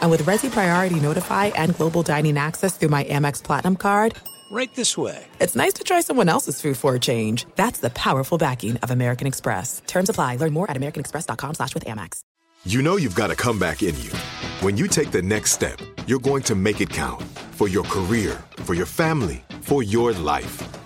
And with Resy Priority Notify and Global Dining Access through my Amex Platinum card, right this way. It's nice to try someone else's food for a change. That's the powerful backing of American Express. Terms apply. Learn more at americanexpress.com slash with Amex. You know you've got a comeback in you. When you take the next step, you're going to make it count for your career, for your family, for your life.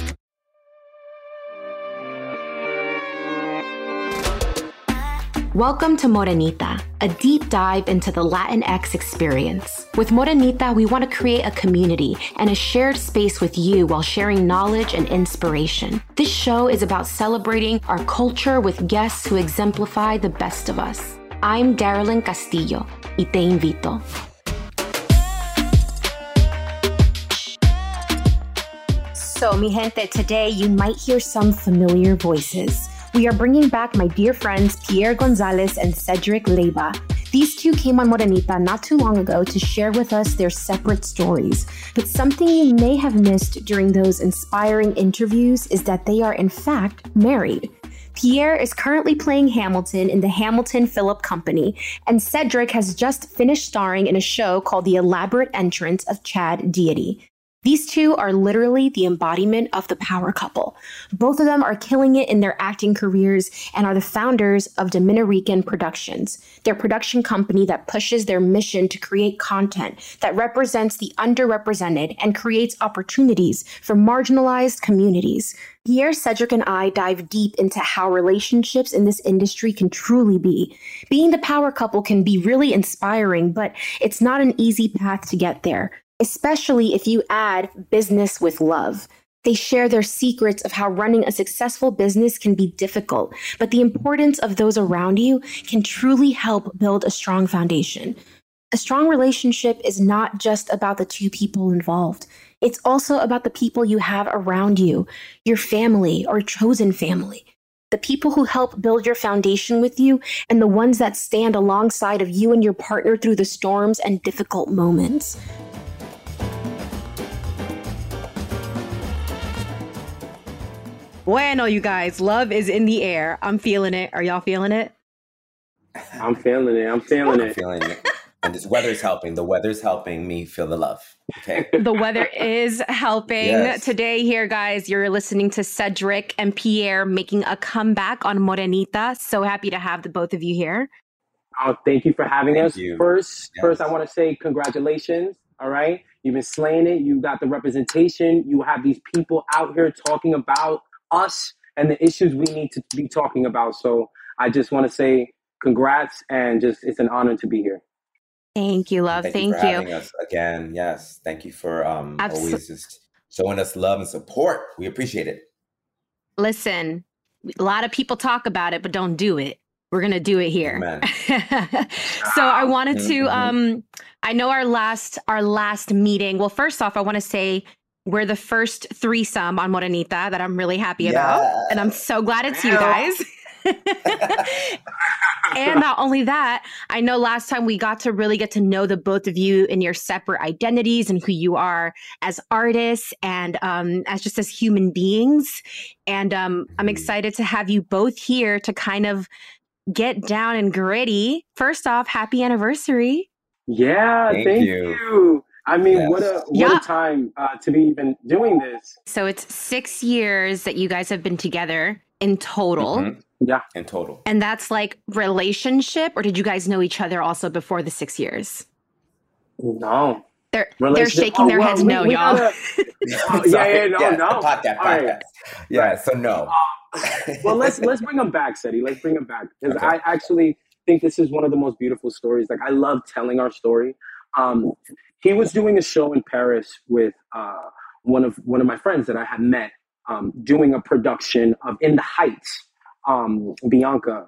Welcome to Morenita, a deep dive into the Latinx experience. With Morenita, we want to create a community and a shared space with you while sharing knowledge and inspiration. This show is about celebrating our culture with guests who exemplify the best of us. I'm Darylyn Castillo, y te invito. So, mi gente, today you might hear some familiar voices we are bringing back my dear friends Pierre Gonzalez and Cedric Leyva. These two came on Morenita not too long ago to share with us their separate stories. But something you may have missed during those inspiring interviews is that they are, in fact, married. Pierre is currently playing Hamilton in the Hamilton Philip Company, and Cedric has just finished starring in a show called The Elaborate Entrance of Chad Deity. These two are literally the embodiment of the power couple. Both of them are killing it in their acting careers and are the founders of Dominican Productions, their production company that pushes their mission to create content that represents the underrepresented and creates opportunities for marginalized communities. Here, Cedric and I dive deep into how relationships in this industry can truly be. Being the power couple can be really inspiring, but it's not an easy path to get there especially if you add business with love. They share their secrets of how running a successful business can be difficult, but the importance of those around you can truly help build a strong foundation. A strong relationship is not just about the two people involved. It's also about the people you have around you, your family or chosen family, the people who help build your foundation with you, and the ones that stand alongside of you and your partner through the storms and difficult moments. Bueno, you guys, love is in the air. I'm feeling it. Are y'all feeling it? I'm feeling it. I'm feeling I'm it. feeling it. And this weather's helping. The weather's helping me feel the love. Okay. the weather is helping. Yes. Today, here, guys, you're listening to Cedric and Pierre making a comeback on Morenita. So happy to have the both of you here. Oh, thank you for having thank us. You. First, yes. first, I want to say congratulations. All right. You've been slaying it. You got the representation. You have these people out here talking about us and the issues we need to be talking about. So I just want to say congrats and just it's an honor to be here. Thank you, love. Thank, Thank you. For you. us again. Yes. Thank you for um, always just showing us love and support. We appreciate it. Listen, a lot of people talk about it, but don't do it. We're gonna do it here. so I wanted to. Mm-hmm. Um, I know our last our last meeting. Well, first off, I want to say we're the first threesome on Morenita that I'm really happy yeah. about. And I'm so glad it's you guys. and not only that, I know last time we got to really get to know the both of you in your separate identities and who you are as artists and um, as just as human beings. And um, I'm mm-hmm. excited to have you both here to kind of get down and gritty. First off, happy anniversary. Yeah, thank, thank you. you. I mean, yes. what a what yeah. a time uh, to be even doing this. So it's six years that you guys have been together in total. Mm-hmm. Yeah, in total. And that's like relationship, or did you guys know each other also before the six years? No. They're they're shaking oh, their well, heads we, no, we y'all. Gotta, oh, yeah, yeah, no, yeah, no. Podcast, podcast. Right. Yeah, so no. well, let's let's bring him back, Seti. Let's bring him back because okay. I actually think this is one of the most beautiful stories. Like I love telling our story. Um, he was doing a show in Paris with uh, one of one of my friends that I had met, um, doing a production of In the Heights, um, Bianca,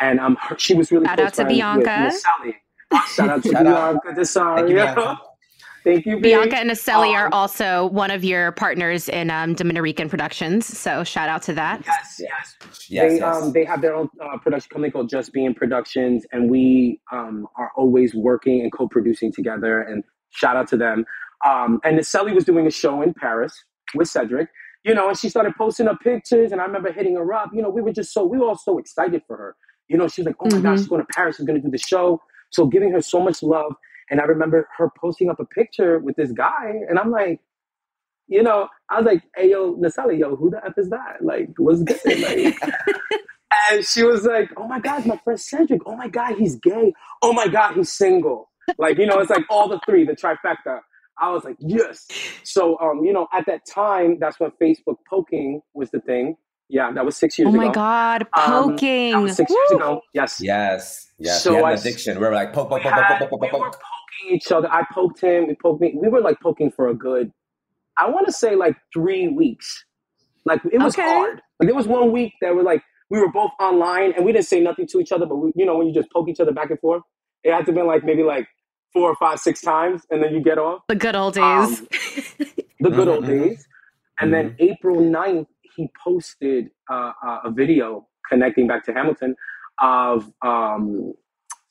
and um, her, she was really shout out to Bianca. Sally. Shout out to Shout Bianca Desario. Thank you, Bianca and Naselli um, are also one of your partners in um, Dominican Productions. So shout out to that. Yes, yes. yes they, yes. Um, they have their own uh, production company called Just Being Productions, and we um, are always working and co-producing together. And shout out to them. Um, and Naselli was doing a show in Paris with Cedric, you know, and she started posting up pictures. And I remember hitting her up. You know, we were just so we were all so excited for her. You know, she's like, "Oh my mm-hmm. gosh, she's going to Paris. She's going to do the show." So giving her so much love and I remember her posting up a picture with this guy, and I'm like, you know, I was like, hey, yo, Naselli, yo, who the F is that? Like, what's good? Like, and she was like, oh my God, my friend Cedric. Oh my God, he's gay. Oh my God, he's single. Like, you know, it's like all the three, the trifecta. I was like, yes. So, um, you know, at that time, that's when Facebook poking was the thing. Yeah, that was six years ago. Oh my God, poking. Um, six Woo. years ago. Yes. Yes. Yes. So we had an addiction. We were like, poke, poke, poke, poke, poke, poke, poke poking each other. I poked him. He poked me. We were like poking for a good, I want to say like three weeks. Like it was okay. hard. Like there was one week that was like we were both online and we didn't say nothing to each other, but we, you know when you just poke each other back and forth, it had to be like maybe like four or five, six times, and then you get off. The good old days. Um, the good old mm-hmm. days. And mm-hmm. then April 9th, he posted uh, uh, a video connecting back to Hamilton of um,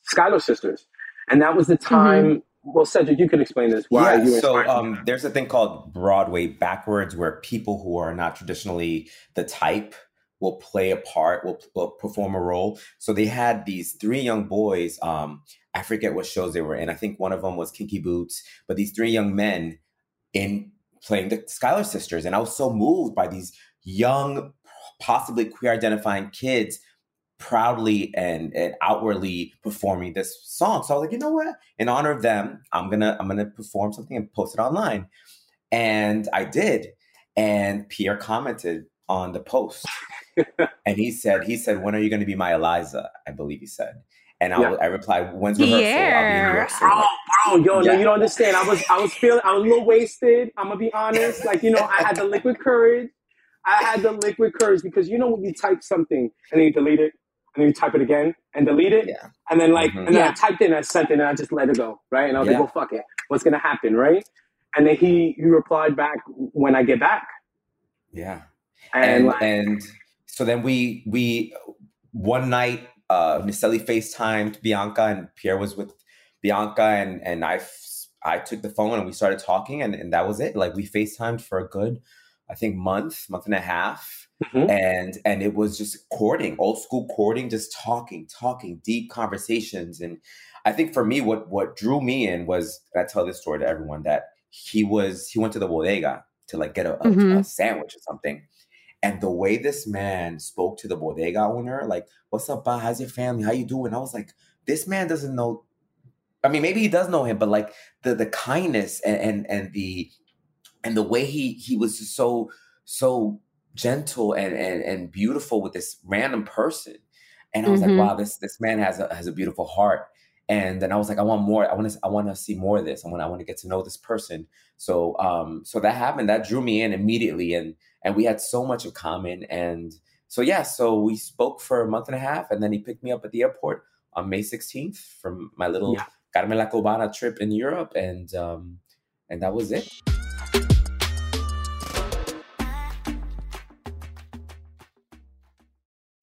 Schuyler Sisters and that was the mm-hmm. time. Mm-hmm. Well, Cedric, you can explain this. Why yeah, you so um, there's a thing called Broadway backwards, where people who are not traditionally the type will play a part, will, will perform a role. So they had these three young boys. Um, I forget what shows they were in. I think one of them was Kinky Boots, but these three young men in playing the Schuyler Sisters, and I was so moved by these young, possibly queer identifying kids proudly and, and outwardly performing this song. So I was like, you know what? In honor of them, I'm gonna I'm gonna perform something and post it online. And I did. And Pierre commented on the post. and he said, he said, when are you gonna be my Eliza? I believe he said. And I, yeah. I replied, "When's rehearsal?" Yeah. Bro, bro, yo, yeah. no, you don't understand. I was, I was feeling, I was a little wasted. I'm gonna be honest. Like, you know, I had the liquid courage. I had the liquid courage because you know when you type something and then you delete it, and then you type it again and delete it. Yeah. And then like, mm-hmm. and then yeah. I typed and I sent it and I just let it go, right? And I was yeah. like, well, fuck it. What's gonna happen, right? And then he he replied back when I get back. Yeah. And and, like, and so then we we one night uh Naselli FaceTimed Bianca and Pierre was with Bianca and and I I took the phone and we started talking and, and that was it. Like we FaceTimed for a good, I think month, month and a half Mm-hmm. And and it was just courting, old school courting, just talking, talking, deep conversations. And I think for me, what what drew me in was I tell this story to everyone that he was he went to the bodega to like get a, mm-hmm. a sandwich or something. And the way this man spoke to the bodega owner, like, what's up, ba? How's your family? How you doing? I was like, this man doesn't know. I mean, maybe he does know him, but like the the kindness and and, and the and the way he he was just so so gentle and, and and beautiful with this random person. And I was mm-hmm. like, wow, this this man has a has a beautiful heart. And then I was like, I want more. I want to I want to see more of this. I want I want to get to know this person. So um so that happened. That drew me in immediately, and and we had so much in common. And so yeah, so we spoke for a month and a half, and then he picked me up at the airport on May 16th from my little yeah. Carmen La Cubana trip in Europe, and um and that was it.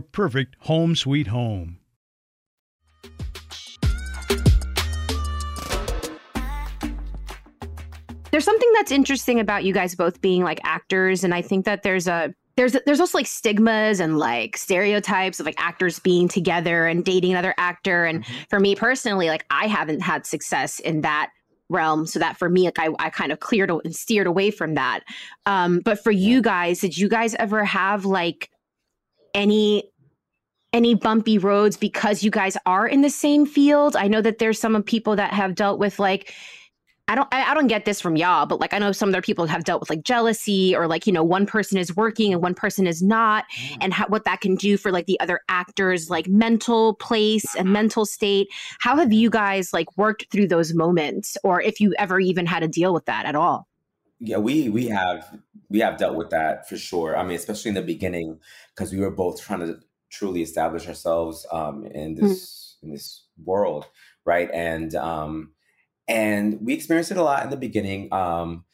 perfect home sweet home. There's something that's interesting about you guys both being like actors, and I think that there's a there's there's also like stigmas and like stereotypes of like actors being together and dating another actor. And mm-hmm. for me personally, like I haven't had success in that realm so that for me like i, I kind of cleared and steered away from that um but for you guys did you guys ever have like any any bumpy roads because you guys are in the same field i know that there's some people that have dealt with like I don't I, I don't get this from y'all, but like I know some other people have dealt with like jealousy or like you know one person is working and one person is not, mm. and how, what that can do for like the other actors like mental place and mental state. How have you guys like worked through those moments, or if you ever even had to deal with that at all? Yeah, we we have we have dealt with that for sure. I mean, especially in the beginning because we were both trying to truly establish ourselves um, in mm. this mm. in this world, right? And um, and we experienced it a lot in the beginning. Um,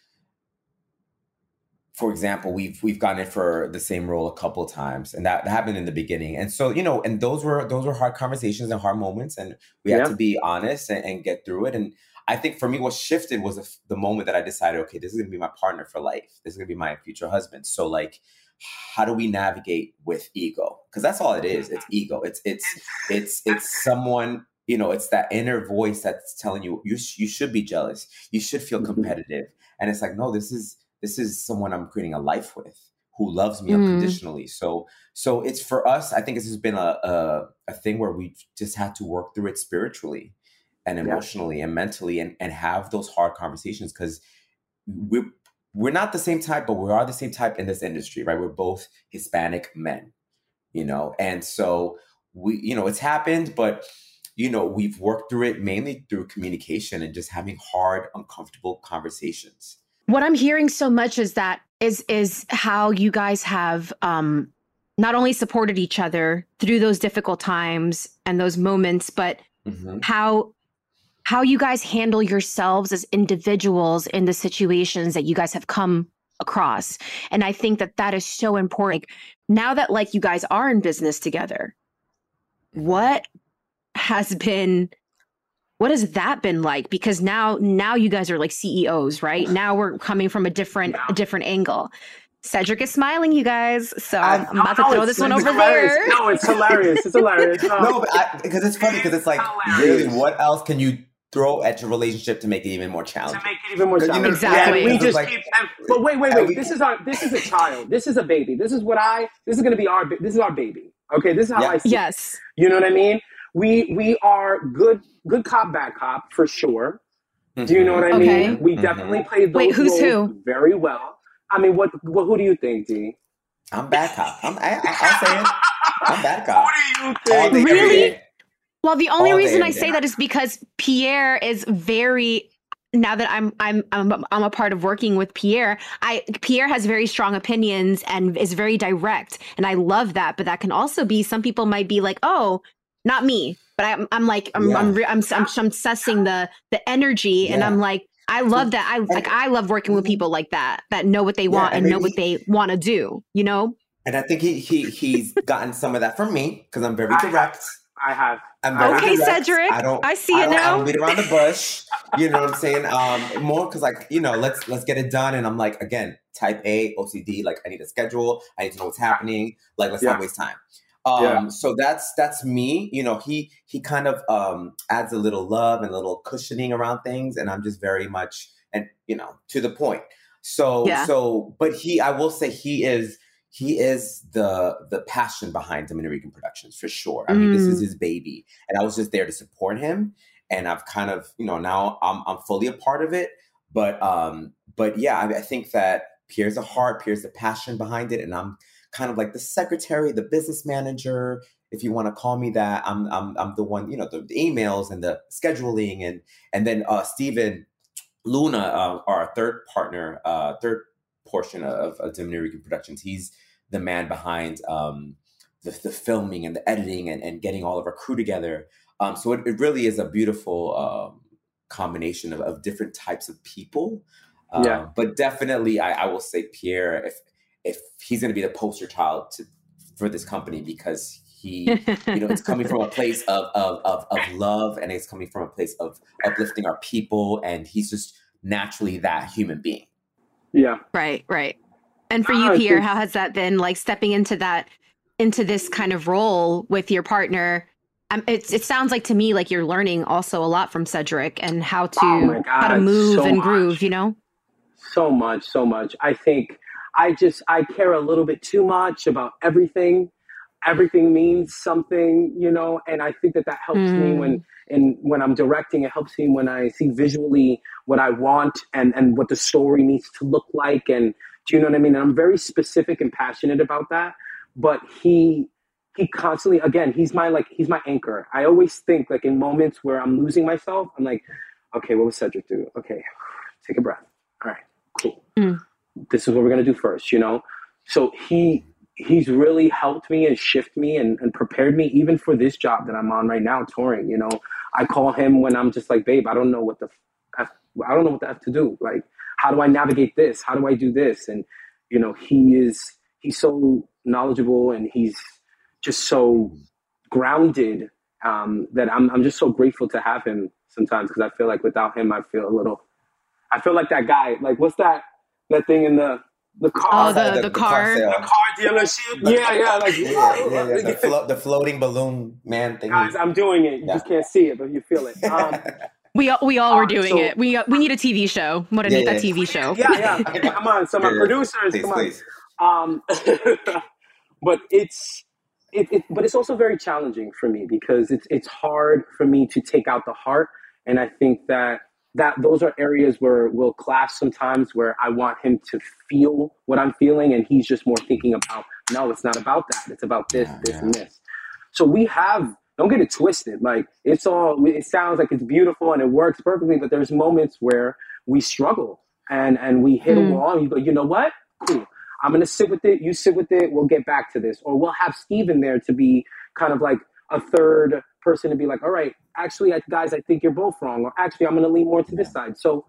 for example, we've we've gotten it for the same role a couple times, and that, that, happened in the beginning. And so, you know, and those were those were hard conversations and hard moments, and we yeah. had to be honest and, and, get through it. And I think for me, what shifted was the, the moment that I decided, okay, this is going to be my partner for life. This is going to be my future husband. So, like, how do we navigate with ego? Because that's all it is. It's ego. It's it's it's it's someone you know it's that inner voice that's telling you you, sh- you should be jealous you should feel mm-hmm. competitive and it's like no this is this is someone i'm creating a life with who loves me mm. unconditionally so so it's for us i think this has been a, a, a thing where we just had to work through it spiritually and emotionally yeah. and mentally and, and have those hard conversations because we're we're not the same type but we are the same type in this industry right we're both hispanic men you know and so we you know it's happened but you know, we've worked through it mainly through communication and just having hard, uncomfortable conversations. What I'm hearing so much is that is is how you guys have um not only supported each other through those difficult times and those moments, but mm-hmm. how how you guys handle yourselves as individuals in the situations that you guys have come across. And I think that that is so important. Now that like you guys are in business together, what has been what has that been like because now now you guys are like ceos right now we're coming from a different a different angle Cedric is smiling, you guys. So I'm, I'm about to throw this one over hilarious. there. No, it's hilarious. It's hilarious. no, because it's funny because it's like really, what else can you throw at your relationship to make it even more challenging? To make it even more challenging. Exactly. Yeah, we just like, keep. But wait, wait, wait. We, this is our. This is a child. This is a baby. This is what I. This is going to be our. This is our baby. Okay. This is how yeah. I see. Yes. It. You know what I mean? we we are good good cop bad cop for sure. Mm-hmm. Do you know what I okay. mean? We mm-hmm. definitely played those Wait, who's who? very well. I mean, what, what who do you think, D? I'm bad cop. I'm I, will say it. I'm bad cop. What do you think? Really? Well, the only reason I say that is because Pierre is very now that I'm I'm I'm I'm a part of working with Pierre, I Pierre has very strong opinions and is very direct, and I love that. But that can also be some people might be like, oh, not me, but I'm, I'm like, I'm, yeah. I'm, I'm, I'm, I'm, I'm sussing the, the energy yeah. and I'm like, I love that. I like, I love working with people like that, that know what they want yeah, and, and know what they want to do, you know? And I think he he he's gotten some of that from me because I'm very direct. I have. I'm very okay, direct. Cedric. I don't. I see I it don't, I now. don't beat around the bush. You know what I'm saying? Um, more because like you know, let's let's get it done. And I'm like, again, type A, OCD. Like I need a schedule. I need to know what's happening. Like let's Yeah. not waste time. Um, Yeah. so that's that's me. You know, he he kind of um adds a little love and a little cushioning around things, and I'm just very much and you know to the point. So Yeah. so, but he, I will say, he is he is the the passion behind Dominican Productions for sure. I mean, this is Mm. his baby, and I was just there to support him. And I've kind of, you know, now I'm I'm fully a part of it. But um, but yeah, I, I think that Pierre's the heart, Pierre's the passion behind it, and I'm kind of like the secretary, the business manager, if you want to call me that. I'm I'm I'm the one, you know, the, the emails and the scheduling, and and then uh, Steven Luna, uh, our third partner, uh, third portion of, of Dominican Productions. He's the man behind um, the, the filming and the editing and, and getting all of our crew together. Um, so it, it really is a beautiful um, combination of, of different types of people. Uh, Yeah. But definitely, I, I will say Pierre, if if he's going to be the poster child to, for this company because he, you know, it's coming from a place of, of of of love and it's coming from a place of uplifting our people, and he's just naturally that human being. Yeah. Right, right. And for you, I Pierre, how has that been like stepping into that into this kind of role with your partner? Um, it's it sounds like to me like you're learning also a lot from Cedric and how to Oh my how to move so and much. groove, you know? so much, so much. I think I just I care a little bit too much about everything. Everything means something, you know, and I think that that helps me Mm. when and when I'm directing. It helps me when I see visually what I want and and what the story needs to look like. And do you know what I mean? And I'm very specific and passionate about that. But he he constantly again he's my like he's my anchor. I always think like in moments where I'm losing myself, I'm like, okay, what would Cedric do? Okay, take a breath. All right, cool. Mm. This is what we're gonna do first, you know. So he he's really helped me and shift me and, and prepared me even for this job that I'm on right now, touring. You know, I call him when I'm just like, babe, I don't know what the f- I don't know what the f to do. Like, how do I navigate this? How do I do this? And you know, he is he's so knowledgeable and he's just so grounded um, that I'm I'm just so grateful to have him sometimes because I feel like without him I feel a little I feel like that guy like what's that that thing in the the car Oh, the the, car. sale. the car dealership yeah yeah like yeah, yeah, yeah, the, flo- the floating balloon man thing. guys I'm doing it you Yeah. just can't see it but you feel it um, We all, we all were doing so- it. We uh, we need a TV show. What Yeah, need that yeah. TV show? yeah yeah come on so my Yeah, yeah. producers Please, come on um, but it's it, it, but it's also very challenging for me because it's it's hard for me to take out the heart, and I think that that those are areas where we'll clash sometimes where I want him to feel what I'm feeling, and he's just more thinking about no, it's not about that, it's about this, Yeah, this, yeah. and this. So we have. Don't get it twisted. Like it's all. It sounds like it's beautiful and it works perfectly, but there's moments where we struggle and and we hit a Mm. wall. And you go, you know what? Cool. I'm gonna sit with it. You sit with it. We'll get back to this, or we'll have Steven there to be kind of like a third person to be like, all right, actually, guys, I think you're both wrong, or actually, I'm gonna lean more to this side. So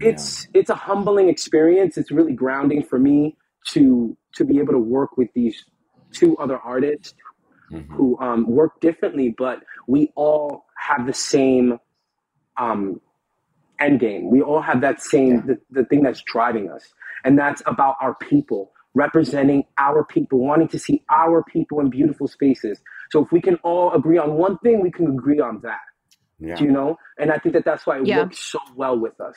it's it's a humbling experience. It's really grounding for me to to be able to work with these two other artists Mhm. who um, work differently, but we all have the same um, end game. We all have that same Yeah. the, the thing that's driving us, and that's about our people representing our people, wanting to see our people in beautiful spaces. So if we can all agree on one thing, we can agree on that. Yeah. Do you know? And I think that that's why it Yeah. works so well with us.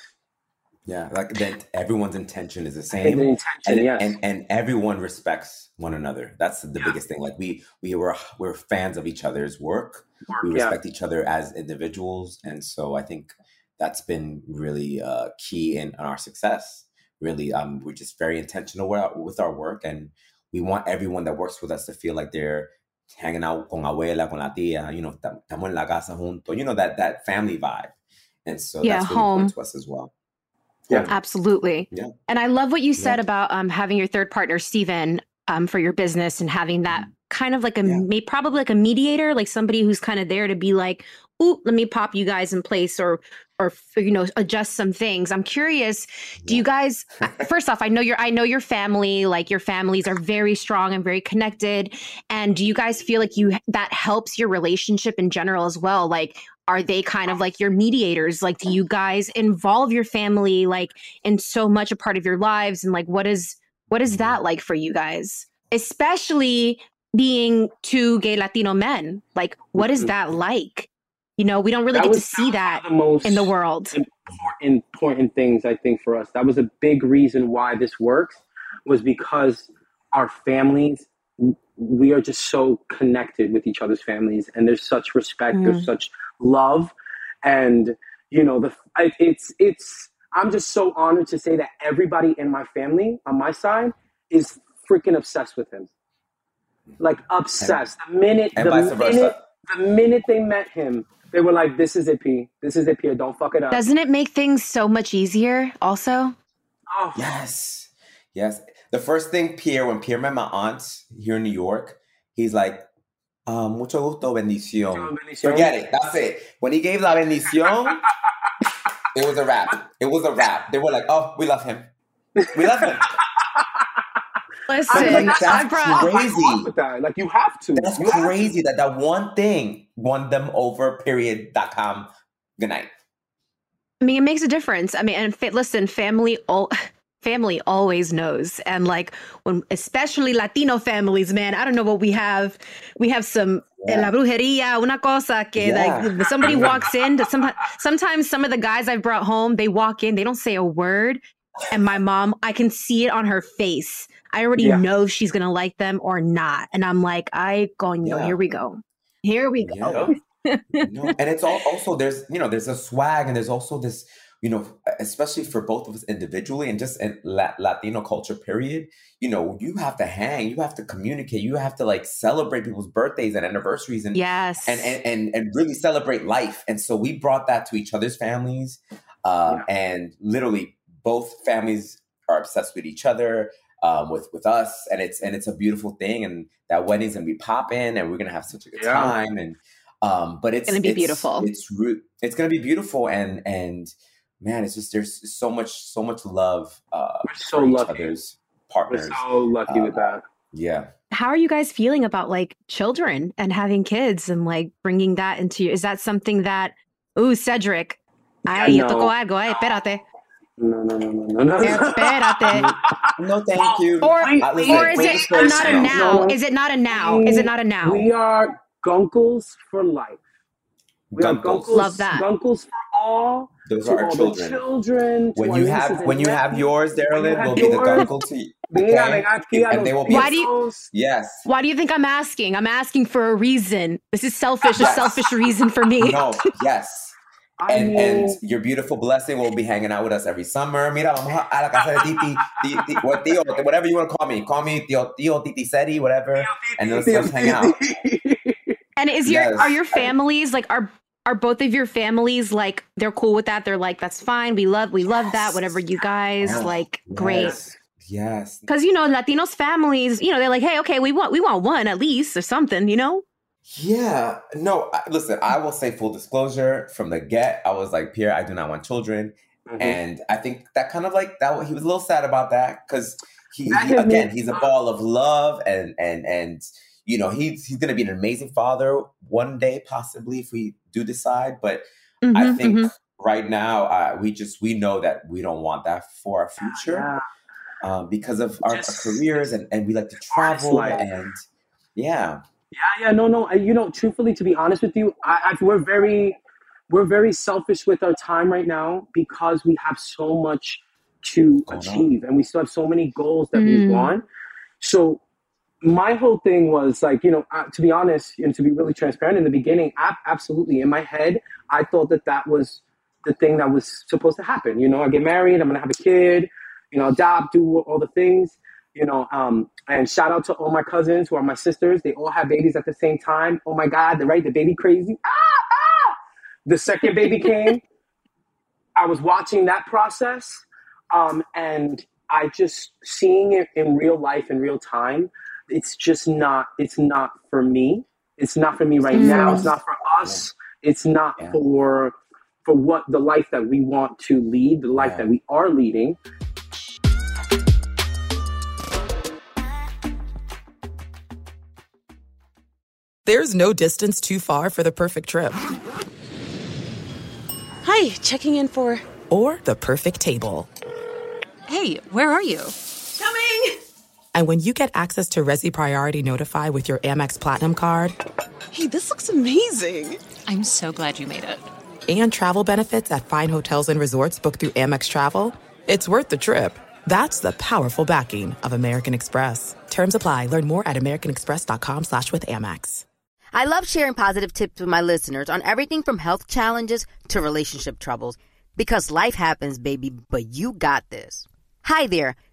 Yeah, like that everyone's intention is the same. the intention, and, yes. and and everyone respects one another. That's the biggest thing. Like we we were we're fans of each other's work. we yeah. respect each other as individuals, and so I think that's been really uh, key in, in our success. Really, um, we're just very intentional with our, work, and we want everyone that works with us to feel like they're hanging out con abuela, con la tía. You know, tam- estamos en la casa juntos. You know that that family vibe, and so Yeah, that's really home. important to us as well. Yeah. Absolutely. Yeah. And I love what you said about um, having your third partner, Steven, um, for your business and having that kind of like a Yeah. may, probably like a mediator, like somebody who's kind of there to be like, oop, let me pop you guys in place or or you know adjust some things i'm curious do you guys first off i know your i know your family like your families are very strong and very connected and do you guys feel like you that helps your relationship in general as well like are they kind of like your mediators? Like do you guys involve your family like in so much a part of your lives? And like what is what is that like for you guys? Especially being two gay latino men. Like what is mm-hmm. that like? You know, we don't really that get to see that, that in the world. Important, important things I think for us. That was a big reason why this works was because our families we are just so connected with each other's families and there's such respect mm. there's such love and you know the it's it's i'm just so honored to say that everybody in my family on my side is freaking obsessed with him like obsessed the minute and the minute the minute they met him they were like, "This is it, P. This is it, P. Don't fuck it up." Doesn't it make things so much easier? Also. Oh. Yes, yes. The first thing Pierre, when Pierre met my aunt here in New York, he's like, um, "Mucho gusto, bendición. Forget it. That's it. When he gave la bendición, it was a wrap. It was a wrap. They were like, "Oh, we love him. We love him." Listen, like, that's brought, crazy. That. Like you have to. That's you crazy to. that that one thing won them over. Period.com. Good night. I mean, it makes a difference. I mean, and fa- listen, family all. Family always knows, and like when, especially Latino families, man. I don't know what we have. We have some yeah. la brujeria, una cosa que yeah. like somebody walks in. Sometimes, sometimes some of the guys I've brought home, they walk in, they don't say a word, and my mom, I can see it on her face I already yeah. know if she's gonna like them or not. And I'm like, I going, yeah. here we go. Here we go. Yeah. and it's all, also there's you know there's a swag and there's also this you know especially for both of us individually and just in Latino culture period you know you have to hang you have to communicate you have to like celebrate people's birthdays and anniversaries and yes and and and, and really celebrate life and so we brought that to each other's families uh, and literally both families are obsessed with each other um, with with us, and it's and it's a beautiful thing. And that wedding's gonna be popping, and we're gonna have such a good yeah. time. And um, but it's, gonna be it's, beautiful. It's it's gonna be beautiful, and and man, it's just there's so much so much love. Uh, we're so lucky. Other's partners. We're so lucky uh, with that. Yeah. How are you guys feeling about like children and having kids and like bringing that into? Your is that something that? Ooh, Cedric. Ay, yo toco algo, eh, espérate. No, no, no, no, no, no. Espérate. no, thank you. Or, or is it not a now? Is it not a now? Is it not a now? We are gunkles for life. We gunkles. are gunkles. Love that. Gunkles for all. Those are our children. children. When you have when you have yours, Darylyn, will be the gunkle to you. Okay? and they will be. Why do you? Yes. Why do you think I'm asking? I'm asking for a reason. This is selfish. Yes. A selfish reason for me. No. Yes and, and your beautiful blessing will be hanging out with us every summer. Mira, vamos a la casa de Titi, Titi, tío, whatever you want to call me. Call me tío, tío, Titi Seti, whatever. And let's, let's hang out. And is your yes. are your families like are are both of your families like they're cool with that? They're like, that's fine. We love we love that. Whatever you guys yes. like, great. Yes. Yes. Because you know, Latinos families, you know, they're like, hey, okay, we want we want one at least or something, you know? Yeah, no. Listen, I will say full disclosure from the get. I was like, Pierre, I do not want children, mm-hmm. and I think that kind of like that. He was a little sad about that because he, he again, he's a ball of love, and and and you know he's he's gonna be an amazing father one day, possibly if we do decide. But mm-hmm, I think mm-hmm. right now, uh, we just we know that we don't want that for our future. Yeah. Um, because of our, our, careers and, and we like to travel and yeah yeah, yeah, no, no. You know, truthfully, to be honest with you, I, I, we're very, we're very selfish with our time right now because we have so much to achieve, and we still have so many goals that mm. we want. So, my whole thing was like, you know, uh, to be honest and to be really transparent, in the beginning, I, absolutely, in my head, I thought that that was the thing that was supposed to happen. You know, I get married, I'm gonna have a kid, you know, adopt, do all the things you know um, and shout out to all my cousins who are my sisters they all have babies at the same time oh my god the right the baby crazy ah, ah! the second baby came i was watching that process um, and i just seeing it in real life in real time it's just not it's not for me it's not for me right mm. now it's not for us It's not yeah. for for what the life that we want to lead, the life yeah. that we are leading. There's no distance too far for the perfect trip. Hi, checking in for or the perfect table. Hey, where are you? Coming. And when you get access to Resy Priority Notify with your Amex Platinum card, hey, this looks amazing. I'm so glad you made it and travel benefits at fine hotels and resorts booked through Amex Travel, it's worth the trip. That's the powerful backing of American Express. Terms apply. Learn more at americanexpress.com slash with Amex. I love sharing positive tips with my listeners on everything from health challenges to relationship troubles. Because life happens, baby, but you got this. Hi there.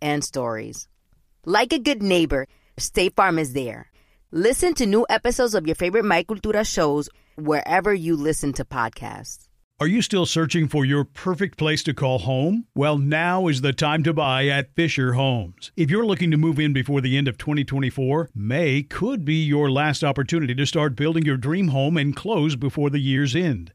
and stories. Like a good neighbor, State Farm is there. Listen to new episodes of your favorite My Cultura shows wherever you listen to podcasts. Are you still searching for your perfect place to call home? Well, now is the time to buy at Fisher Homes. If you're looking to move in before the end of 2024, May could be your last opportunity to start building your dream home and close before the year's end.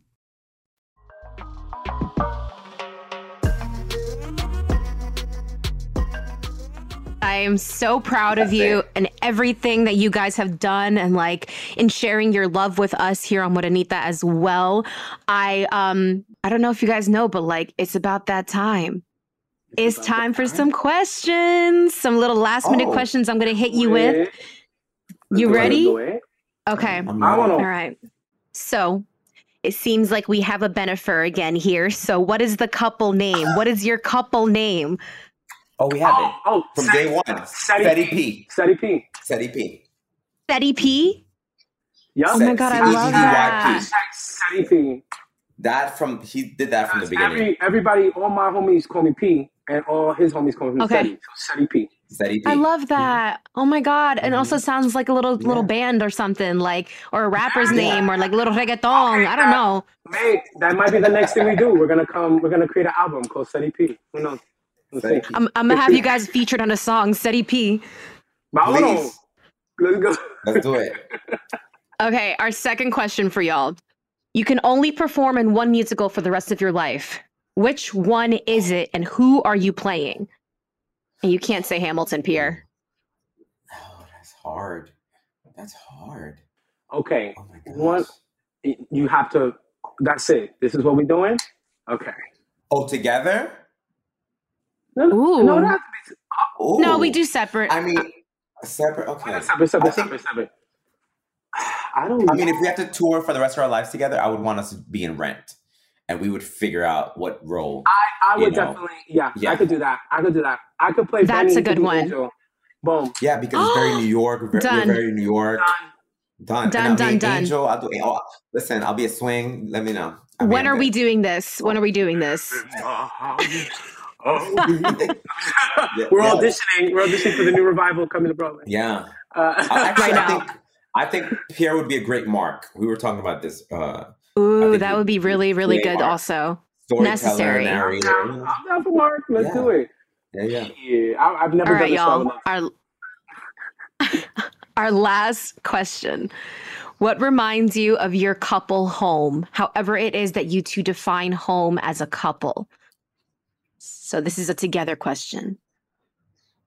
I am so proud of you and everything that you guys have done and like in sharing your love with us here on Morenita as well. I um I don't know if you guys know, but like it's about that time. It's, it's time for time. some questions, some little last minute oh, questions I'm gonna hit you with. You ready? Okay. All right. So it seems like we have a Bennifer again here. So what is the couple name? What is your couple name? Oh, we have oh, it. Oh, from Seti, day one. Seti P. Seti P. Seti P. Seti P. Yeah. Oh my god, I love that. Seti P. That from he did that from the beginning. Every, everybody, all my homies call me P, and all his homies call me okay. Seti. So Seti P. I love that. Oh my god! And mm-hmm. also sounds like a little yeah. little band or something, like or a rapper's yeah. name or like little reggaeton. Okay, I don't know. Mate, that might be the next thing we do. We're gonna come. We're gonna create an album called Seti P. Who knows? I'm, I'm gonna have you guys featured on a song, Seti P. Please. Let's go. Let's do it. okay, our second question for y'all. You can only perform in one musical for the rest of your life. Which one is it, and who are you playing? And you can't say Hamilton, Pierre. Oh, that's hard. That's hard. Okay. Oh one, you have to. That's it. This is what we're doing. Okay. Oh, together? No, Ooh. no, not Ooh. no. We oh. do separate. I mean, separate. Okay. Separate, separate, think, separate, separate. I don't. I mean, if we have to tour for the rest of our lives together, I would want us to be in Rent and we would figure out what role. I, I would know. definitely, yeah, yeah, I could do that. I could do that. I could play. That's Benny a good one. Angel. Boom. Yeah, because it's very New York. We're, done. very New York. Done. Done. Done. Done. Angel. I'll do. Eh, oh, listen, I'll be a swing. Let me know. I'll when are we doing this? When are we doing this? we're auditioning. We're auditioning for the new revival coming to Broadway. Yeah. Uh, Actually, right I think I think Pierre would be a great Mark. We were talking about this. Uh, Ooh, that would be really, really good. Mark. Also necessary. I'm down for Mark. Let's yeah. do it. Yeah, yeah. Yeah, I, have never All right, y'all. Our, our last question. What reminds you of your couple home, however it is that you two define home as a couple? So this is a together question.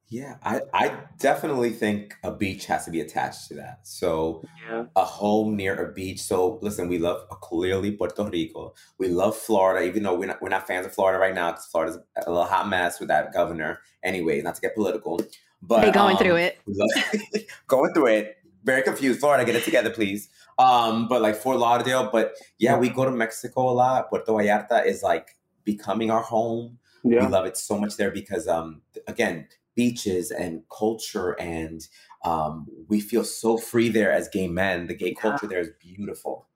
Yeah, I, I definitely think a beach has to be attached to that. So yeah. a home near a beach. So listen, we love clearly Puerto Rico. We love Florida, even though we're not, we're not fans of Florida right now because Florida's a little hot mess with that governor. Anyway, not to get political, but they going um, through it. Love, going through it. very confused. Florida, get it together, please. Um, but like Fort Lauderdale, but yeah, we go to Mexico a lot. Puerto Vallarta is like becoming our home. Yeah. We love it so much there because um again, beaches and culture and um we feel so free there as gay men. The gay culture there is beautiful.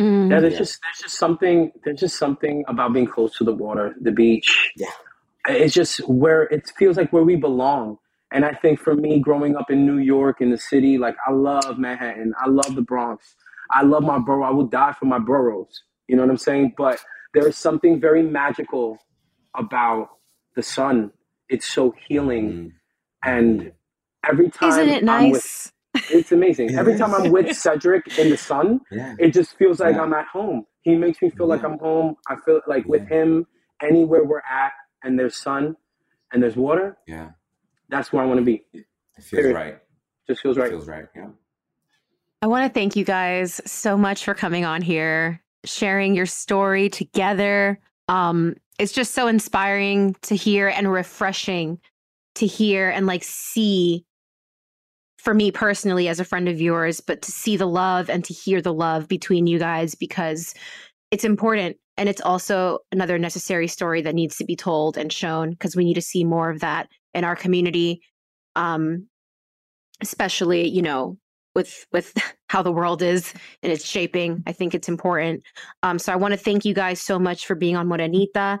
Mm. Yeah, there's yeah. just there's just something there's just something about being close to the water, the beach. Yeah. It's just where it feels like where we belong. And I think for me, growing up in New York, in the city, like I love Manhattan. I love the Bronx. I love my borough. I would die for my boroughs. You know what I'm saying? But there is something very magical about the sun. It's so healing. Mm-hmm. And every time. Isn't it nice? With, it's amazing. every time I'm with Cedric in the sun, yeah. it just feels like yeah. I'm at home. He makes me feel yeah. like I'm home. I feel like with him, anywhere we're at, and there's sun and there's water. Yeah that's where I want to be. It feels Period. right. Just feels right. It feels right. Yeah. I want to thank you guys so much for coming on here, sharing your story together. Um, it's just so inspiring to hear and refreshing to hear and like see for me personally as a friend of yours, but to see the love and to hear the love between you guys because it's important. And it's also another necessary story that needs to be told and shown because we need to see more of that in our community um especially you know with with how the world is and it's shaping i think it's important. Um so i want to thank you guys so much for being on morenita.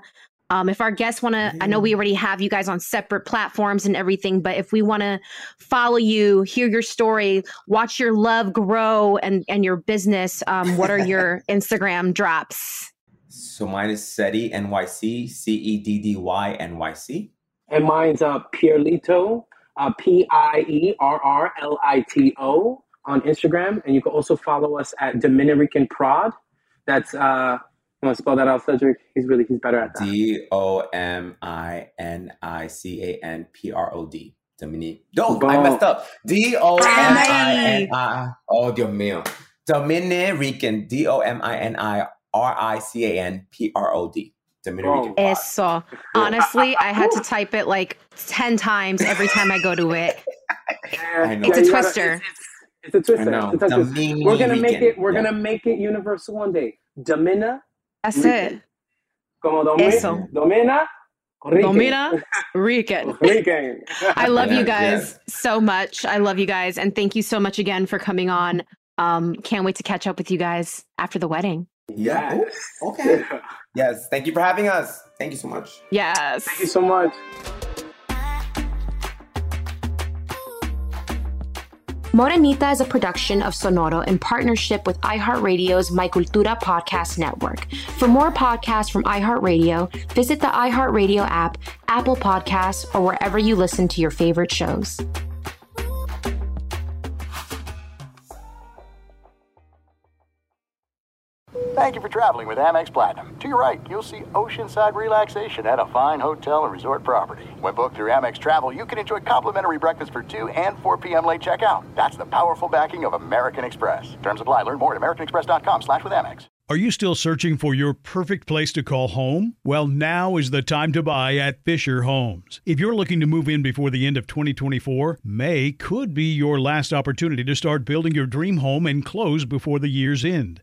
Um, if our guests want to, I know we already have you guys on separate platforms and everything, but if we want to follow you, hear your story, watch your love grow and and your business, um, what are your Instagram drops? So mine is Ceddy NYC, C E D D Y N Y C. And mine's uh, Pierlito, uh, P I E R R L I T O on Instagram, and you can also follow us at Dominican Prod. That's uh, you want to spell that out, Cedric? He's really he's better at that. D O M I N I C A N P R O D. Dominique. No, I messed up. D O M I N I. Oh, Dios mío. Dominican. D O M I N I R I C A N P R O D. Oh, Eso. Honestly, I had to type it like 10 times every time I go to it. It's a twister. Gotta, it's, it's, a twister. It's a twister. We're gonna make it. We're yeah. gonna make it universal one day. Domina. That's Rican. it. Como Domi- Eso. Domina. Rican. Domina Rican. Rican. I love you guys so much. I love you guys, and thank you so much again for coming on. Um, can't wait to catch up with you guys after the wedding. Yeah. okay. Yes. Thank you for having us. Thank you so much. Yes. Thank you so much. Morenita is a production of Sonoro in partnership with iHeartRadio's My Cultura podcast network. For more podcasts from iHeartRadio, visit the iHeartRadio app, Apple Podcasts, or wherever you listen to your favorite shows. Thank you for traveling with Amex Platinum. To your right, you'll see oceanside relaxation at a fine hotel and resort property. When booked through Amex Travel, you can enjoy complimentary breakfast for 2 and 4 p.m. late checkout. That's the powerful backing of American Express. Terms apply. Learn more at americanexpress.com slash with Amex. Are you still searching for your perfect place to call home? Well, now is the time to buy at Fisher Homes. If you're looking to move in before the end of 2024, May could be your last opportunity to start building your dream home and close before the year's end.